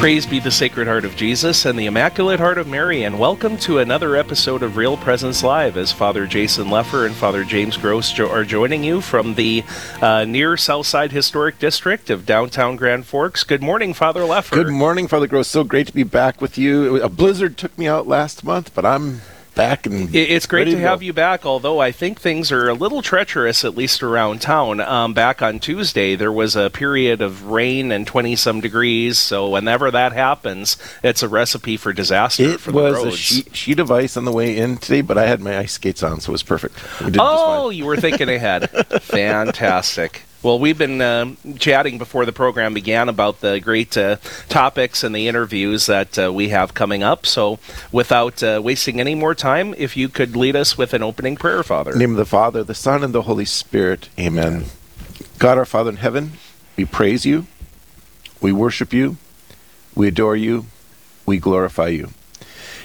Praise be the Sacred Heart of Jesus and the Immaculate Heart of Mary, and welcome to another episode of Real Presence Live as Father Jason Lefor and Father James Gross jo- are joining you from the uh, near Southside Historic District of downtown Grand Forks. Good morning, Father Lefor. Good morning, Father Gross. So great to be back with you. A blizzard took me out last month, but I'm back and It's great to have you back, although I think things are a little treacherous, at least around town. Um, back on Tuesday, there was a period of rain and 20 some degrees, so whenever that happens, it's a recipe for disaster It for the was roads. a sheet, sheet of ice on the way in today, but I had my ice skates on, so it was perfect. We did just Oh, you were thinking ahead. Fantastic. Well, we've been um chatting before the program began about the great uh, topics and the interviews that uh, we have coming up. So, without uh, wasting any more time, if you could lead us with an opening prayer, Father. Name of the Father, the Son, and the Holy Spirit. Amen. God, our Father in heaven, we praise you, we worship you, we adore you, we glorify you.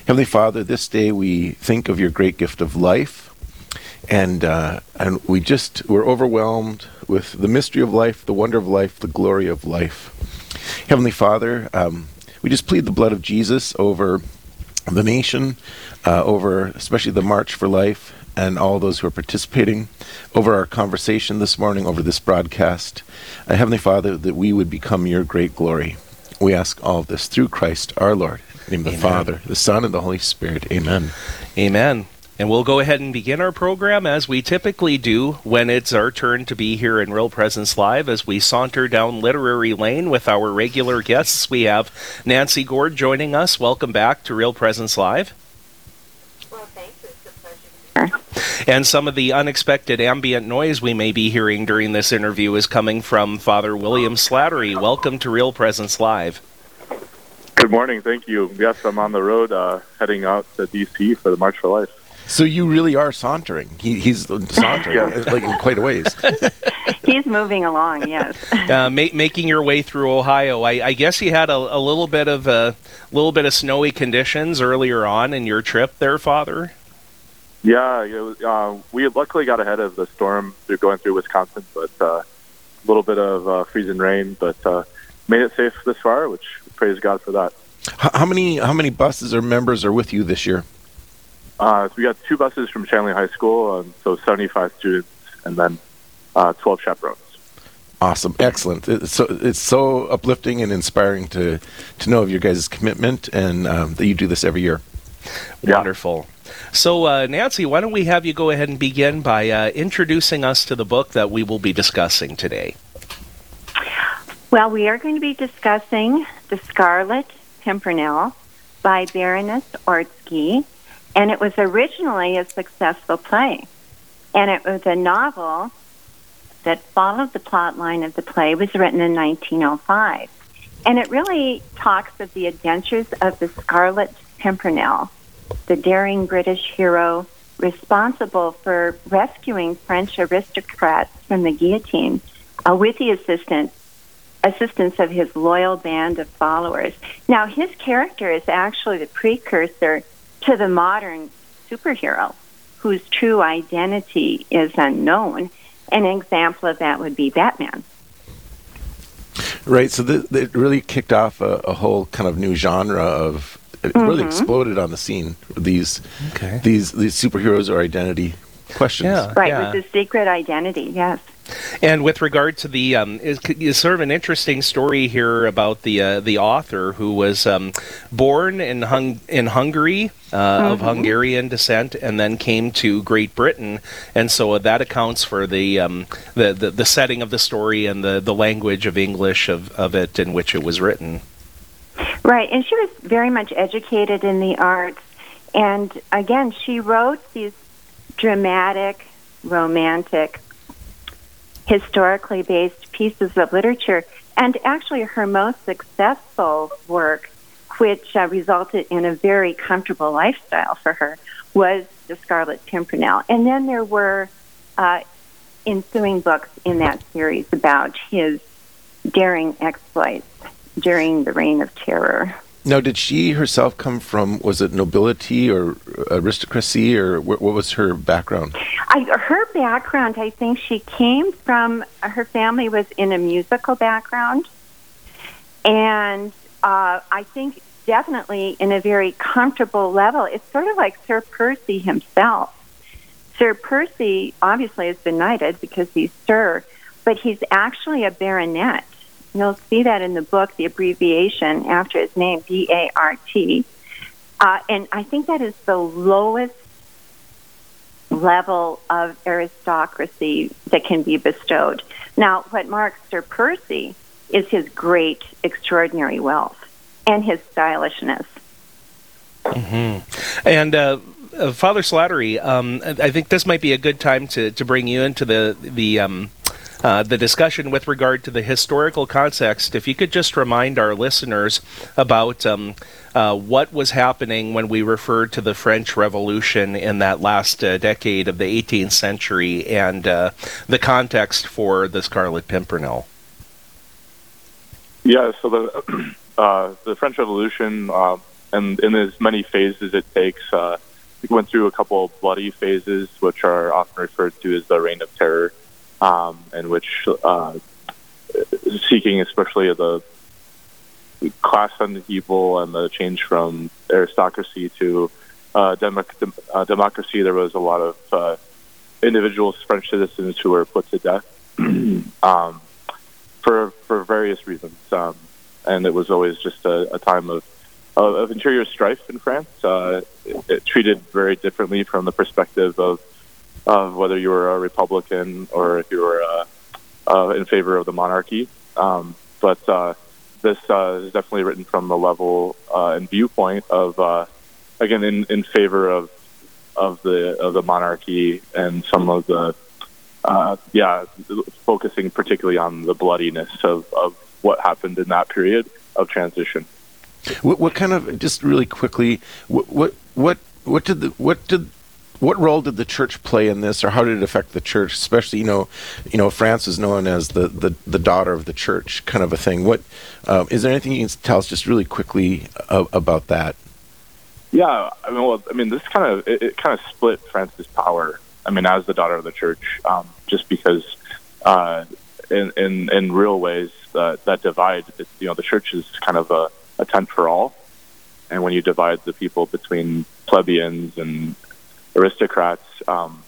Heavenly Father, this day we think of your great gift of life, and uh, and we just we're overwhelmed with the mystery of life, the wonder of life, the glory of life. Heavenly Father, um, we just plead the blood of Jesus over the nation, uh, over especially the March for Life and all those who are participating, over our conversation this morning, over this broadcast. Uh, Heavenly Father, that we would become your great glory. We ask all of this through Christ our Lord. In the name of the. Father, the Son, and the Holy Spirit. Amen. Amen. And we'll go ahead and begin our program as we typically do when it's our turn to be here in Real Presence Live as we saunter down Literary Lane with our regular guests. We have Nancy Gord joining us. Welcome back to Real Presence Live. Well, thank you for suggesting this. And some of the unexpected ambient noise we may be hearing during this interview is coming from Father William Slattery. Welcome to Real Presence Live. Good morning. Thank you. Yes, I'm on the road uh, heading out to D.C. for the March for Life. So you really are sauntering. He, he's sauntering, Yeah. like in quite a ways. He's moving along, yes. uh, ma- making your way through Ohio. I, I guess you had a, a little bit of a little bit of snowy conditions earlier on in your trip there, Father. Yeah, it was, uh, we luckily got ahead of the storm through going through Wisconsin, but uh, a little bit of uh, freezing rain, but uh, made it safe this far, which praise God for that. How many how many buses or members are with you this year? Uh, so we got two buses from Shanley High School, um, so 75 students, and then uh, 12 chaperones. Awesome, excellent. It's so it's so uplifting and inspiring to to know of your guys' commitment and um, that you do this every year. Yeah. Wonderful. So, uh, Nancy, why don't we have you go ahead and begin by uh, introducing us to the book that we will be discussing today? Well, we are going to be discussing The Scarlet Pimpernel by Baroness Orczy, and it was originally a successful play. And it was a novel that followed the plot line of the play, was written in 1905. And it really talks of the adventures of the Scarlet Pimpernel, the daring British hero responsible for rescuing French aristocrats from the guillotine uh, with the assistance assistance of his loyal band of followers. Now, his character is actually the precursor to the modern superhero, whose true identity is unknown. An example of that would be Batman. Right. So th- th- it really kicked off a, a whole kind of new genre of. It really mm-hmm. exploded on the scene. These Okay. these these superheroes or identity questions. Yeah. Right, yeah. with the secret identity, yes. And with regard to the, um, is, is sort of an interesting story here about the uh, the author who was um, born in Hung- in Hungary uh, of Hungarian descent, and then came to Great Britain, and so that accounts for the um, the, the the setting of the story and the, the language of English of, of it in which it was written. Right, and she was very much educated in the arts. And again, she wrote these dramatic, romantic, historically based pieces of literature. And actually, her most successful work, which uh, resulted in a very comfortable lifestyle for her, was The Scarlet Pimpernel. And then there were uh, ensuing books in that series about his daring exploits during the Reign of Terror. Now, did she herself come from, was it nobility or aristocracy, or what, what was her background? I, her background, I think she came from, her family was in a musical background. And uh, I think definitely in a very comfortable level. It's sort of like Sir Percy himself. Sir Percy obviously has been knighted because he's Sir, but he's actually a baronet. You'll see that in the book, the abbreviation after his name, B A R T. Uh, and I think that is the lowest level of aristocracy that can be bestowed. Now, what marks Sir Percy is his great, extraordinary wealth and his stylishness. Mm-hmm. And uh, uh, Father Slattery, um, I think this might be a good time to, to bring you into the the um, uh, the discussion with regard to the historical context. If you could just remind our listeners about um, uh, what was happening when we referred to the French Revolution in that last uh, decade of the 18th century and uh, the context for the Scarlet Pimpernel. Yeah, so the uh, the French Revolution, and in as many phases it takes, we went through a couple of bloody phases, which are often referred to as the Reign of Terror um, and which uh, seeking especially the class funded people and the change from aristocracy to uh, democ- uh, democracy, there was a lot of uh, individuals, French citizens, who were put to death um, for for various reasons, um, and it was always just a, a time of, of, of interior strife in France. Uh, it, it treated very differently from the perspective of of whether you were a Republican or if you were uh, uh, in favor of the monarchy. Um, but uh, this uh, is definitely written from the level uh, and viewpoint of, uh, again, in, in favor of of the of the monarchy and some of the, yeah, focusing particularly on the bloodiness of, of what happened in that period of transition. What, what kind of just really quickly? What what what what did the what did what role did the church play in this, or how did it affect the church? Especially, you know, you know, France is known as the the, the daughter of the church, kind of a thing. What um, is there anything you can tell us just really quickly uh, about that? Yeah, I mean, well, I mean, this kind of it, it, kind of split France's power. I mean, as the daughter of the church, um, just because uh, in, in in real ways uh, that divide, it, you know, the church is kind of a, a tent for all, and when you divide the people between plebeians and aristocrats, um,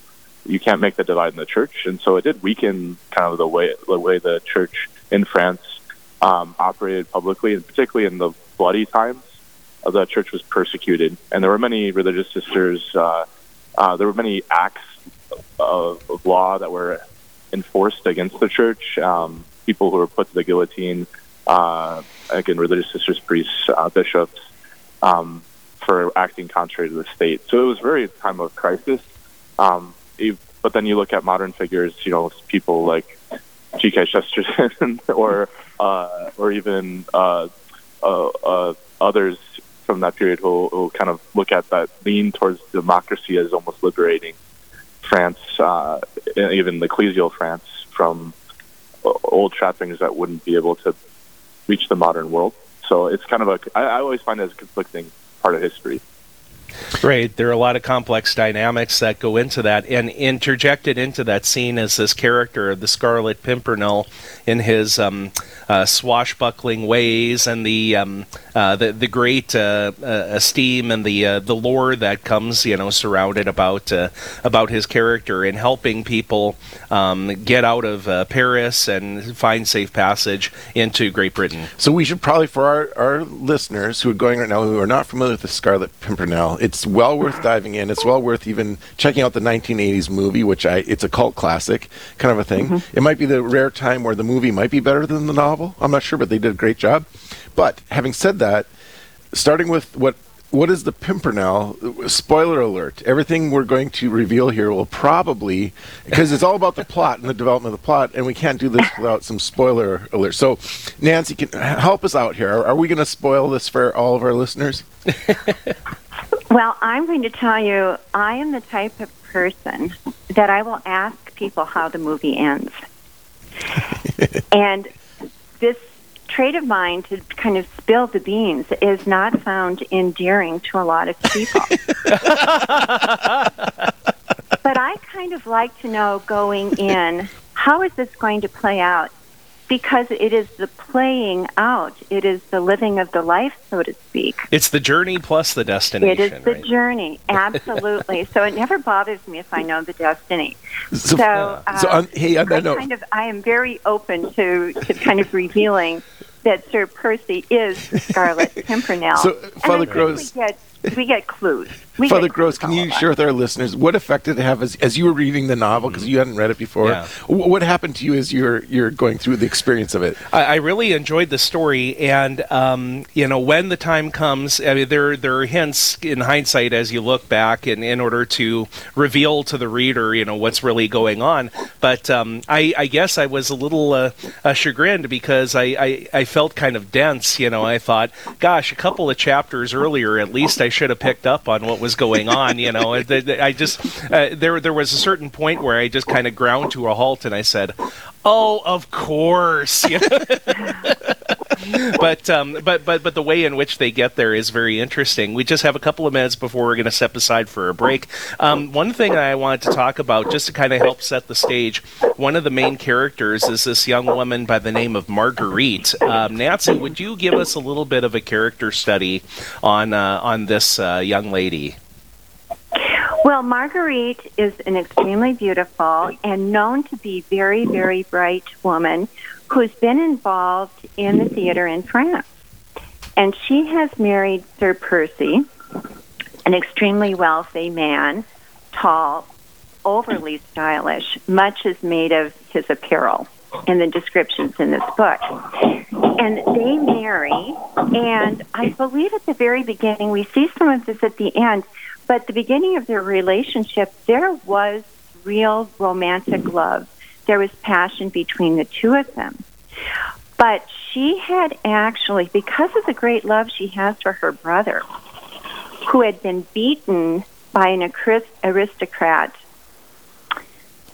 you can't make the divide in the church, and so it did weaken kind of the way the way the church in France um, operated publicly, and particularly in the bloody times. Uh, the church was persecuted, and there were many religious sisters. Uh, uh, there were many acts of, of, law that were enforced against the church. Um, people who were put to the guillotine. Uh, again, religious sisters, priests, uh, bishops. Um, for acting contrary to the state. So it was very a time of crisis. Um, but then you look at modern figures, you know, people like G.K. Chesterton or uh, or even uh, uh, uh, others from that period who, who kind of look at that lean towards democracy as almost liberating France, uh, even ecclesial France, from old trappings that wouldn't be able to reach the modern world. So it's kind of a I, I always find it as conflicting part of history. Right. There are a lot of complex dynamics that go into that. And interjected into that scene is this character, of the Scarlet Pimpernel, in his um, uh, swashbuckling ways and the um, uh, the, the great uh, uh esteem and the uh, the lore that comes, you know, surrounded about uh, about his character in helping people um, get out of Paris and find safe passage into Great Britain. So we should probably, for our, our listeners who are going right now who are not familiar with the Scarlet Pimpernel, it's well worth diving in. It's well worth even checking out the 1980s movie, which I it's a cult classic kind of a thing. Mm-hmm. It might be the rare time where the movie might be better than the novel. I'm not sure, but they did a great job. But having said that, starting with what what is the Pimpernel? Spoiler alert. Everything we're going to reveal here will probably, because it's all about the plot and the development of the plot, and we can't do this without some spoiler alert. So, Nancy, can help us out here. Are, are we going to spoil this for all of our listeners? Well, I'm going to tell you, I am the type of person that I will ask people how the movie ends. and this trait of mine to kind of spill the beans is not found endearing to a lot of people. but I kind of like to know going in how is this going to play out? Because it is the playing out, it is the living of the life, so to speak. It's the journey plus the destination. It is the right? journey, absolutely. so it never bothers me if I know the destiny. So, So, uh, so on, hey, on I that note, kind of, I am very open to, to kind of revealing that Sir Percy is Scarlet Pimpernel. So, Father we get we get clues. We Father get Gross, can you share with our listeners what effect did it have as, as you were reading the novel because you hadn't read it before? Yeah. Wh- What happened to you as you're you're going through the experience of it? I, I really enjoyed the story, and um, you know, when the time comes, I mean, there there are hints in hindsight as you look back, in, in order to reveal to the reader, you know, what's really going on. But um, I, I guess I was a little uh, uh, chagrined because I, I I felt kind of dense. You know, I thought, gosh, a couple of chapters earlier, at least I should have picked up on what was going on. You know, I, just uh, there there was a certain point where I just kind of ground to a halt, and I said, "Oh, of course." But um, but but but the way in which they get there is very interesting. We just have a couple of minutes before we're going to step aside for a break. Um, one thing I wanted to talk about, just to kind of help set the stage, one of the main characters is this young woman by the name of Marguerite. Um, Nancy, would you give us a little bit of a character study on uh, on this uh, young lady? Well, Marguerite is an extremely beautiful and known to be very, very bright woman who's been involved in the theater in France. And she has married Sir Percy, an extremely wealthy man, tall, overly stylish. Much is made of his apparel in the descriptions in this book. And they marry, and I believe at the very beginning, we see some of this at the end, but the beginning of their relationship, there was real romantic love. There was passion between the two of them. But she had actually, because of the great love she has for her brother, who had been beaten by an aristocrat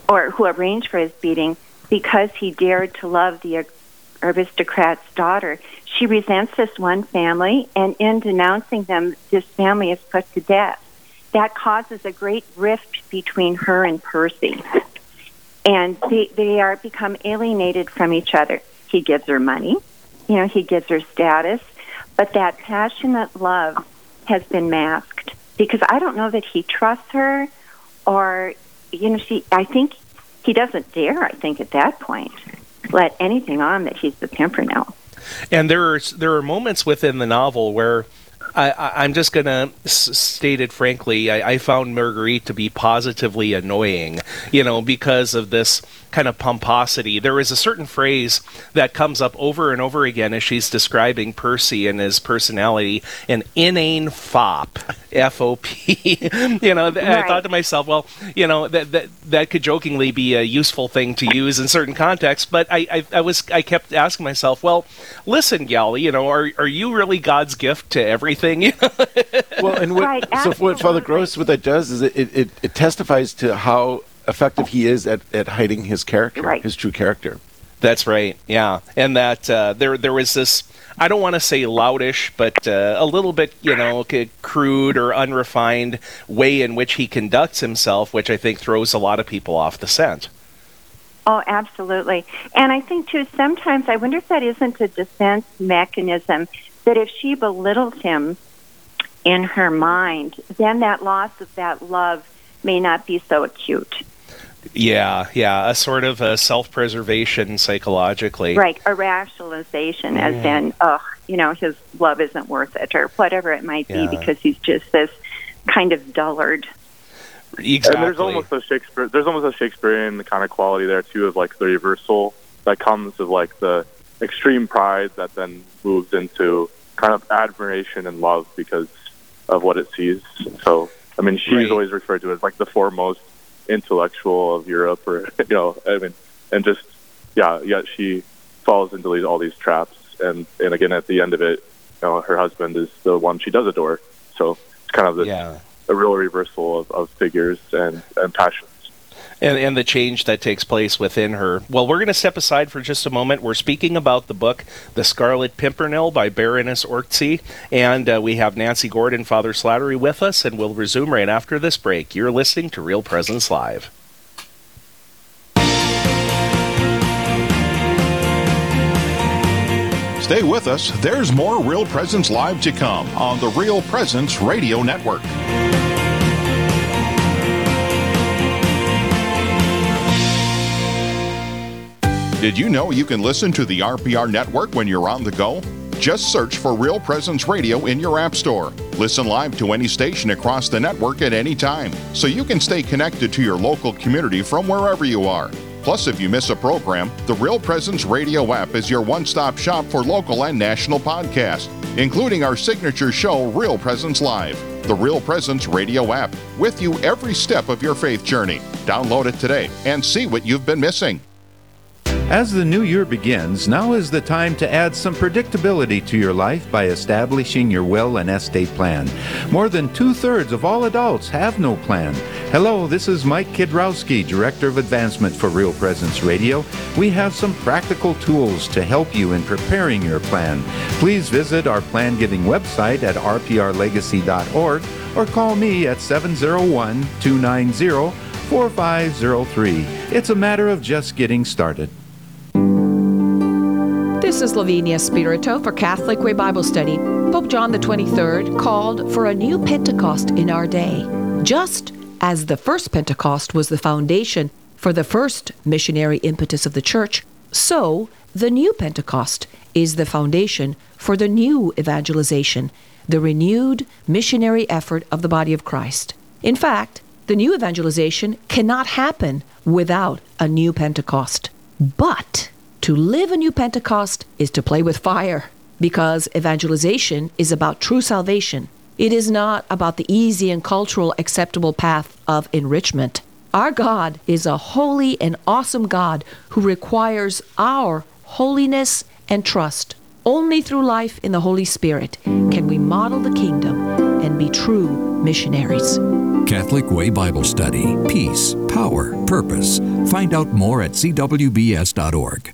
or who arranged for his beating because he dared to love the aristocrat's daughter. She resents this one family, and in denouncing them, this family is put to death. That causes a great rift between her and Percy. And they, they are become alienated from each other. He gives her money, you know, he gives her status, but that passionate love has been masked because I don't know that he trusts her or, you know, she, I think he doesn't dare, I think, at that point, let anything on that he's the Pimpernel. And there are there are moments within the novel where I, I'm just gonna s- state it frankly. I, I found Marguerite to be positively annoying, you know, because of this kind of pomposity. There is a certain phrase that comes up over and over again as she's describing Percy and his personality: an inane fop, F O P. you know, th- I thought to myself, well, you know, that that that could jokingly be a useful thing to use in certain contexts. But I, I, I was I kept asking myself, well, listen, Gal, you know, are are you really God's gift to everything? Well, and what, Right, so what Father. Gross, what that does is it, it, it testifies to how effective he is at, at hiding his character, Right. his true character. That's right. Yeah, and that uh, there there was this. I don't want to say loutish, but uh, a little bit, you know, c- crude or unrefined way in which he conducts himself, which I think throws a lot of people off the scent. Oh, absolutely. And I think, too, sometimes I wonder if that isn't a defense mechanism that if she belittles him in her mind, then that loss of that love may not be so acute. Yeah, yeah, a sort of a self-preservation psychologically. Right, a rationalization, as in, oh, you know, his love isn't worth it, or whatever it might Yeah. be, because he's just this kind of dullard. Exactly. And there's almost a Shakespeare. There's almost a Shakespearean kind of quality there too, of like the reversal that comes of like the extreme pride that then moves into kind of admiration and love because of what it sees. So, I mean, she's Right. always referred to as like the foremost intellectual of Europe, or you know, I mean, and just yeah, yet she falls into these, all these traps, and and again at the end of it, you know, her husband is the one she does adore. So it's kind of this, Yeah. a real reversal of, of figures and and passions. And, and the change that takes place within her. Well, we're going to step aside for just a moment. We're speaking about the book, The Scarlet Pimpernel by Baroness Orczy, and uh, we have Nancy Gordon, Father Slattery with us, and we'll resume right after this break. You're listening to Real Presence Live. Stay with us. There's more Real Presence Live to come on the Real Presence Radio Network. Did you know you can listen to the RPR network when you're on the go? Just search for Real Presence Radio in your App Store. Listen live to any station across the network at any time, so you can stay connected to your local community from wherever you are. Plus, if you miss a program, the Real Presence Radio app is your one stop shop for local and national podcasts, including our signature show, Real Presence Live. The Real Presence Radio app, with you every step of your faith journey. Download it today and see what you've been missing. As the new year begins, now is the time to add some predictability to your life by establishing your will and estate plan. More than two thirds of all adults have no plan. Hello, this is Mike Kidrowski, Director of Advancement for Real Presence Radio. We have some practical tools to help you in preparing your plan. Please visit our plan giving website at rprlegacy.org or call me at 701 290 4503. It's a matter of just getting started. This is Lavinia Spirito for Catholic Way Bible Study. Pope John the 23rd called for a new Pentecost in our day. Just as the first Pentecost was the foundation for the first missionary impetus of the church, so the new Pentecost is the foundation for the new evangelization, the renewed missionary effort of the body of Christ. In fact, the new evangelization cannot happen without a new Pentecost. But to live a new Pentecost is to play with fire because evangelization is about true salvation. It is not about the easy and cultural acceptable path of enrichment. Our God is a holy and awesome God who requires our holiness and trust. Only through life in the Holy Spirit can we model the kingdom and be true missionaries. Catholic Way Bible Study. Peace, power, purpose. Find out more at cwbs.org.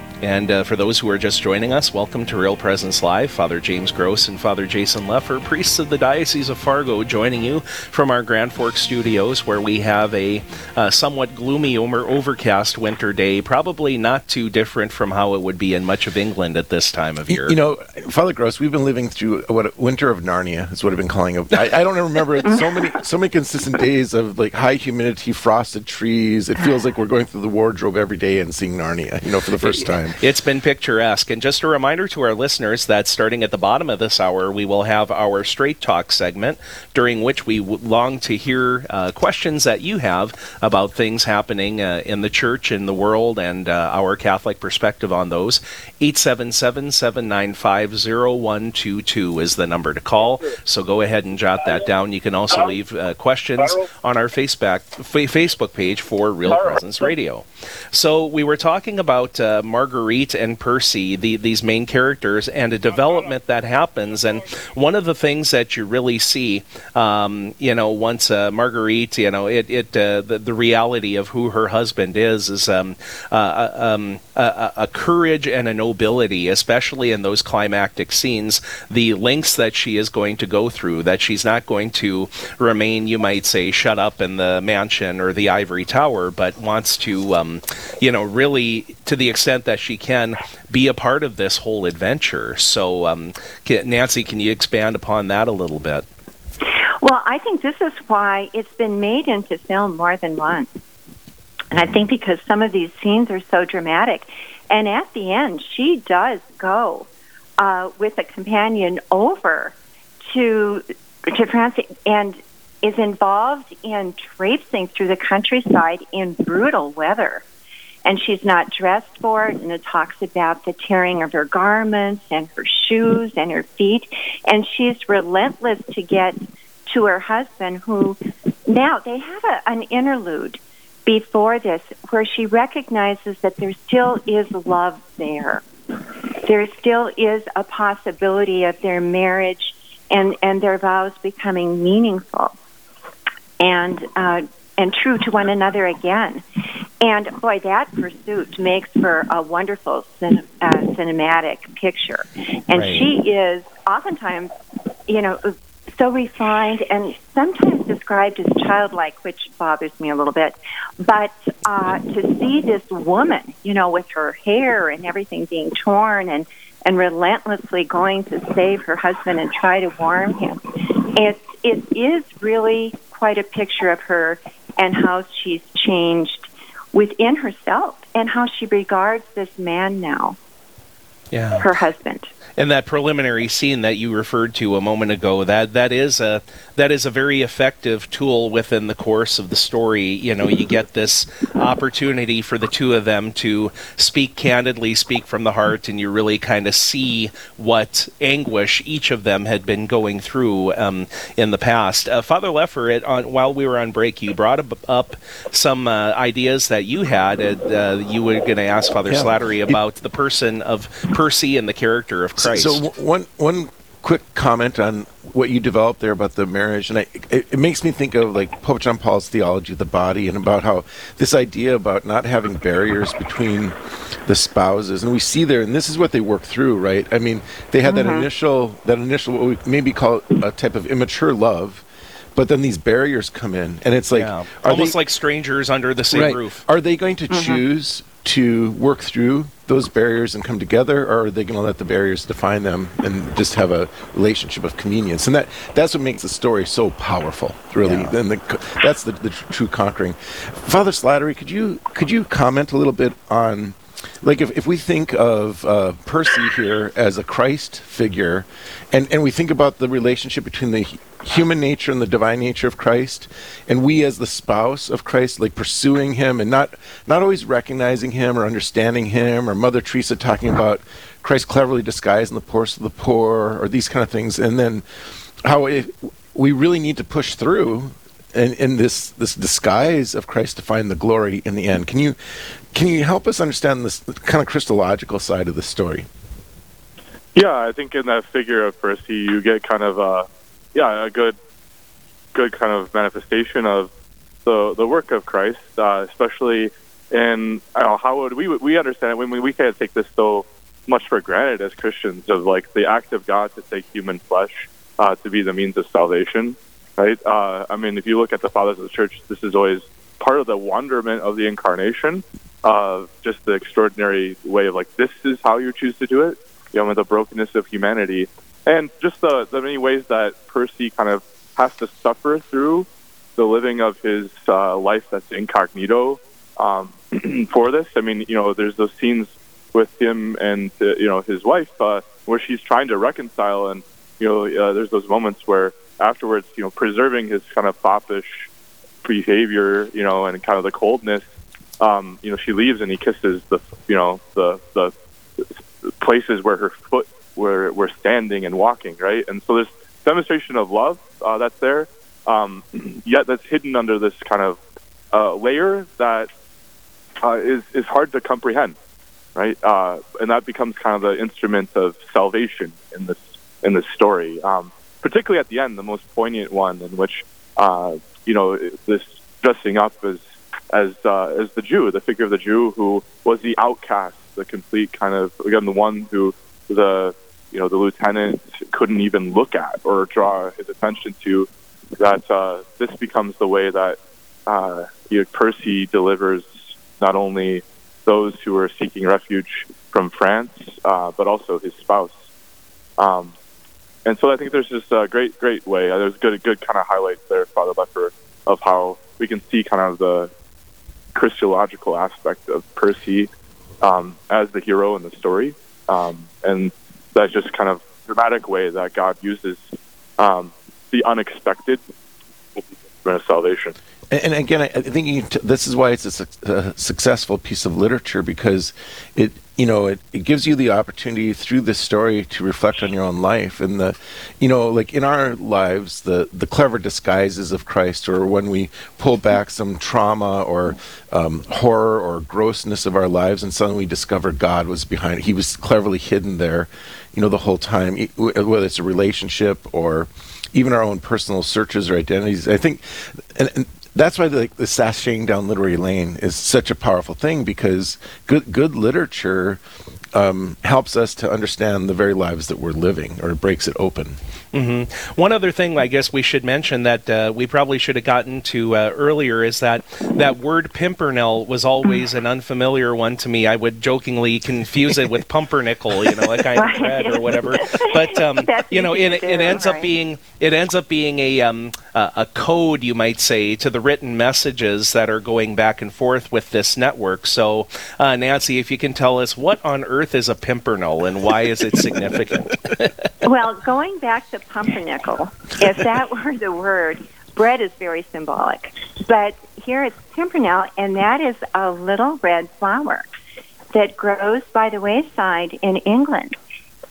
And uh, for those who are just joining us, welcome to Real Presence Live. Father James Gross and Father Jason Lefor, priests of the Diocese of Fargo, joining you from our Grand Forks studios, where we have a uh, somewhat gloomy, over- overcast winter day, probably not too different from how it would be in much of England at this time of year. You know, Father Gross, we've been living through what winter of Narnia is what I've been calling it. I, I don't remember it. So many, so many consistent days of like high humidity, frosted trees. It feels like we're going through the wardrobe every day and seeing Narnia. You know, for the first time. It's been picturesque. And just a reminder to our listeners that starting at the bottom of this hour, we will have our Straight Talk segment, during which we w- long to hear uh, questions that you have about things happening uh, in the church, in the world, and uh, our Catholic perspective on those. 877 795 0122 is the number to call. So go ahead and jot that down. You can also leave uh, questions on our Facebook, fa- Facebook page for Real Presence Radio. So we were talking about uh, Marguerite and Percy, the, these main characters, and a development that happens. And one of the things that you really see, um, you know, once uh, Marguerite, you know, it, it uh, the, the reality of who her husband is is um, uh, uh, um, a, a- courage and a nobility, especially in those climactic scenes. The lengths that she is going to go through, that she's not going to remain, you might say, shut up in the mansion or the ivory tower, but wants to, um, you know, really, to the extent that she can, be a part of this whole adventure. So, um, ca- Nancy, can you expand upon that a little bit? Well, I think this is why it's been made into film more than once. And I think because some of these scenes are so dramatic. And at the end, she does go uh, with a companion over to to France and is involved in traipsing through the countryside in brutal weather. And she's not dressed for it, and it talks about the tearing of her garments and her shoes and her feet. And she's relentless to get to her husband, who now they have a, an interlude before this where she recognizes that there still is love there. There still is a possibility of their marriage and, and their vows becoming meaningful and uh, and true to one another again. And boy, that pursuit makes for a wonderful cin- uh, cinematic picture. And Right. she is oftentimes, you know, so refined and sometimes described as childlike, which bothers me a little bit. But uh, to see this woman, you know, with her hair and everything being torn and and relentlessly going to save her husband and try to warm him, it it is really quite a picture of her and how she's changed within herself and how she regards this man now, Yeah. her husband. And that preliminary scene that you referred to a moment ago, that that is a that is a very effective tool within the course of the story. You know, you get this opportunity for the two of them to speak candidly, speak from the heart, and you really kind of see what anguish each of them had been going through um, in the past. Uh, Father Lefor, on, while we were on break, you brought up, up some uh, ideas that you had. And, uh, you were going to ask Father Yeah. Slattery about the person of Percy and the character of Christ. So, w- one one quick comment on what you developed there about the marriage, and I, it, it makes me think of like Pope John Paul's theology of the body, and about how this idea about not having barriers between the spouses, and we see there, and this is what they work through, right? I mean, they had that Mm-hmm. Mhm. initial that initial what we maybe call a type of immature love. But then these barriers come in, and it's like, Yeah. are almost they, like strangers under the same Right. roof. Are they going to Mhm. choose to work through those barriers and come together, or are they going to let the barriers define them and just have a relationship of convenience? And that that's what makes the story so powerful, really. Yeah. And the, that's the, the true conquering. Father Slattery, could you could you comment a little bit on? Like if, if we think of uh, Percy here as a Christ figure, and, and we think about the relationship between the human nature and the divine nature of Christ, and we as the spouse of Christ, like pursuing him and not not always recognizing him or understanding him, or Mother Teresa talking about Christ cleverly disguised in the poorest of the poor, or these kind of things, and then how it, we really need to push through in, in this this disguise of Christ to find the glory in the end. Can you can you help us understand this kind of Christological side of the story? Yeah, I think in that figure of Percy, you get kind of a yeah a good good kind of manifestation of the the work of Christ, uh, especially in know, how would we we understand it when we, we can't take this so much for granted as Christians of like the act of God to take human flesh uh, to be the means of salvation, right? Uh, I mean, if you look at the fathers of the church, this is always part of the wonderment of the incarnation, uh, just the extraordinary way of like this is how you choose to do it, you know, with the brokenness of humanity, and just the the many ways that Percy kind of has to suffer through the living of his uh, life that's incognito um, for this. I mean, you know, there's those scenes with him and uh, you know his wife uh, where she's trying to reconcile, and you know, uh, there's those moments where afterwards, you know, preserving his kind of foppish behavior, you know, and kind of the coldness. Um, you know, she leaves and he kisses the, you know, the the places where her foot were were standing and walking, right? And so there's demonstration of love uh, that's there, um, yet that's hidden under this kind of uh, layer that uh, is is hard to comprehend, right? Uh, and that becomes kind of the instrument of salvation in this in this story, um, particularly at the end, the most poignant one, in which uh, you know this dressing up as as uh, as the Jew, the figure of the Jew who was the outcast, the complete kind of again the one who the you know the lieutenant couldn't even look at or draw his attention to. That uh, this becomes the way that uh, you know, Percy delivers not only those who are seeking refuge from France, uh, but also his spouse. Um, and so I think there's just a great, great way. Uh, there's good, good kind of highlights there, Father Lefor, of how we can see kind of the Christological aspect of Percy um, as the hero in the story, um, and that just kind of dramatic way that God uses um, the unexpected a salvation. And, and again, I, I think you, this is why it's a, su- a successful piece of literature because it, you know, it, it gives you the opportunity through this story to reflect on your own life and the, you know, like in our lives, the the clever disguises of Christ, or when we pull back some trauma or um, horror or grossness of our lives, and suddenly we discover God was behind it. He was cleverly hidden there, you know, the whole time, whether it's a relationship or even our own personal searches or identities. I think, and, and that's why the, the sashaying down literary lane is such a powerful thing because good good literature um, helps us to understand the very lives that we're living, or breaks it open. Hmm One other thing I guess we should mention that uh, we probably should have gotten to uh, earlier is that that word pimpernel was always an unfamiliar one to me. I would jokingly confuse it with pumpernickel, you know, a kind of bread or whatever. But um, you know, it, it ends up being it ends up being a um, a code, you might say, to the written messages that are going back and forth with this network. So, uh, Nancy, if you can tell us what on earth is a pimpernel and why is it significant? Well, going back to pumpernickel, if that were the word, bread is very symbolic. But here it's pimpernel, and that is a little red flower that grows by the wayside in England.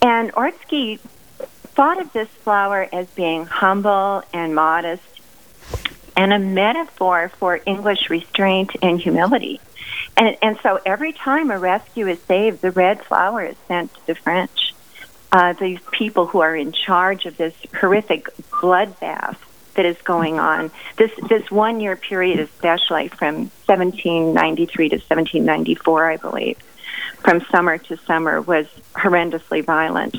And Orczy thought of this flower as being humble and modest and a metaphor for English restraint and humility. And, and so every time a rescue is saved, the red flower is sent to the French. Uh, these people who are in charge of this horrific bloodbath that is going on. This this one year period, especially from 1793 to 1794, I believe, from summer to summer, was horrendously violent.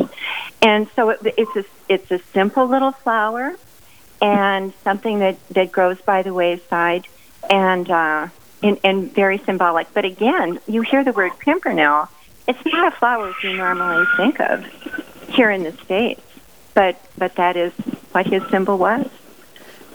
And so it, it's a it's a simple little flower, and something that that grows by the wayside, and uh, and, and very symbolic. But again, you hear the word pimpernel. It's not a flower we normally think of here in the states, but but that is what his symbol was.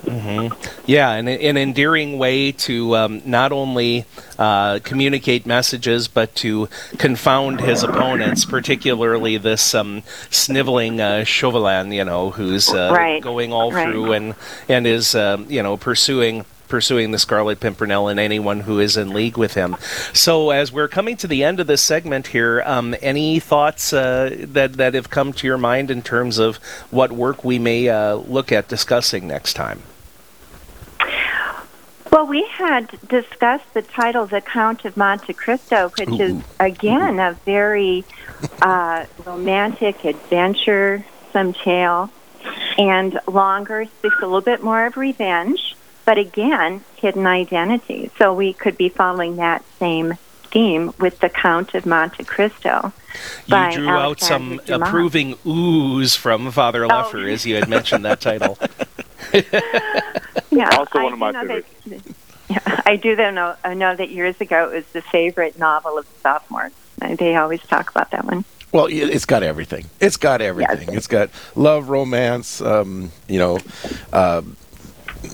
hmm Yeah, and an endearing way to um, not only uh, communicate messages, but to confound his opponents, particularly this um, sniveling uh, Chauvelin, you know, who's uh, Right, going all right. through and and is um, you know pursuing pursuing the Scarlet Pimpernel and anyone who is in league with him. So, as we're coming to the end of this segment here, um, any thoughts uh, that that have come to your mind in terms of what work we may uh, look at discussing next time? Well, we had discussed the title "The Count of Monte Cristo," which is again a very uh, romantic, adventuresome tale, and longer speaks a little bit more of revenge, but again, hidden identity. So we could be following that same theme with "The Count of Monte Cristo." You by drew out some Dumas. approving oohs from Father Oh. Lefor as you had mentioned that title. Yeah, Also I one of my favorites. that- yeah, I do though know, I know that years ago it was the favorite novel of sophomores. Uh, They always talk about that one. Well, it- it's got everything. It's got everything. It's got love, romance, um, you know, uh,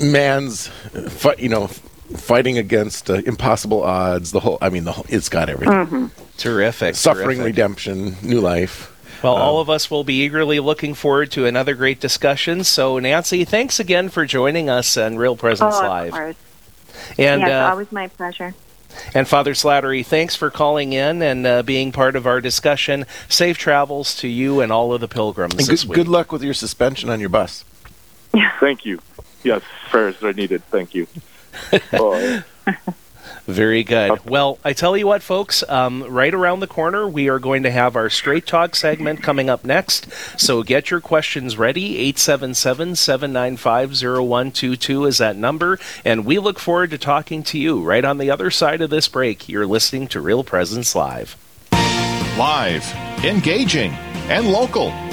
man's, fi- you know, fighting against uh, impossible odds. The whole, I mean, the whole, it's got everything. Mm-hmm. Terrific. Suffering, terrific. redemption, new life. Well, Um, all of us will be eagerly looking forward to another great discussion. So, Nancy, thanks again for joining us on Real Presence oh, Live. of. And yes, uh, always my pleasure. and Father Slattery, thanks for calling in and uh, being part of our discussion. Safe travels to you and all of the pilgrims And this good, week. good luck with your suspension on your bus. Thank you. Yes, prayers are needed. Thank you. Oh, Very good. Well, I tell you what, folks, um, right around the corner, we are going to have our Straight Talk segment coming up next. So get your questions ready. 877 795 0122 is that number. And we look forward to talking to you right on the other side of this break. You're listening to Real Presence Live. Live, engaging, and local.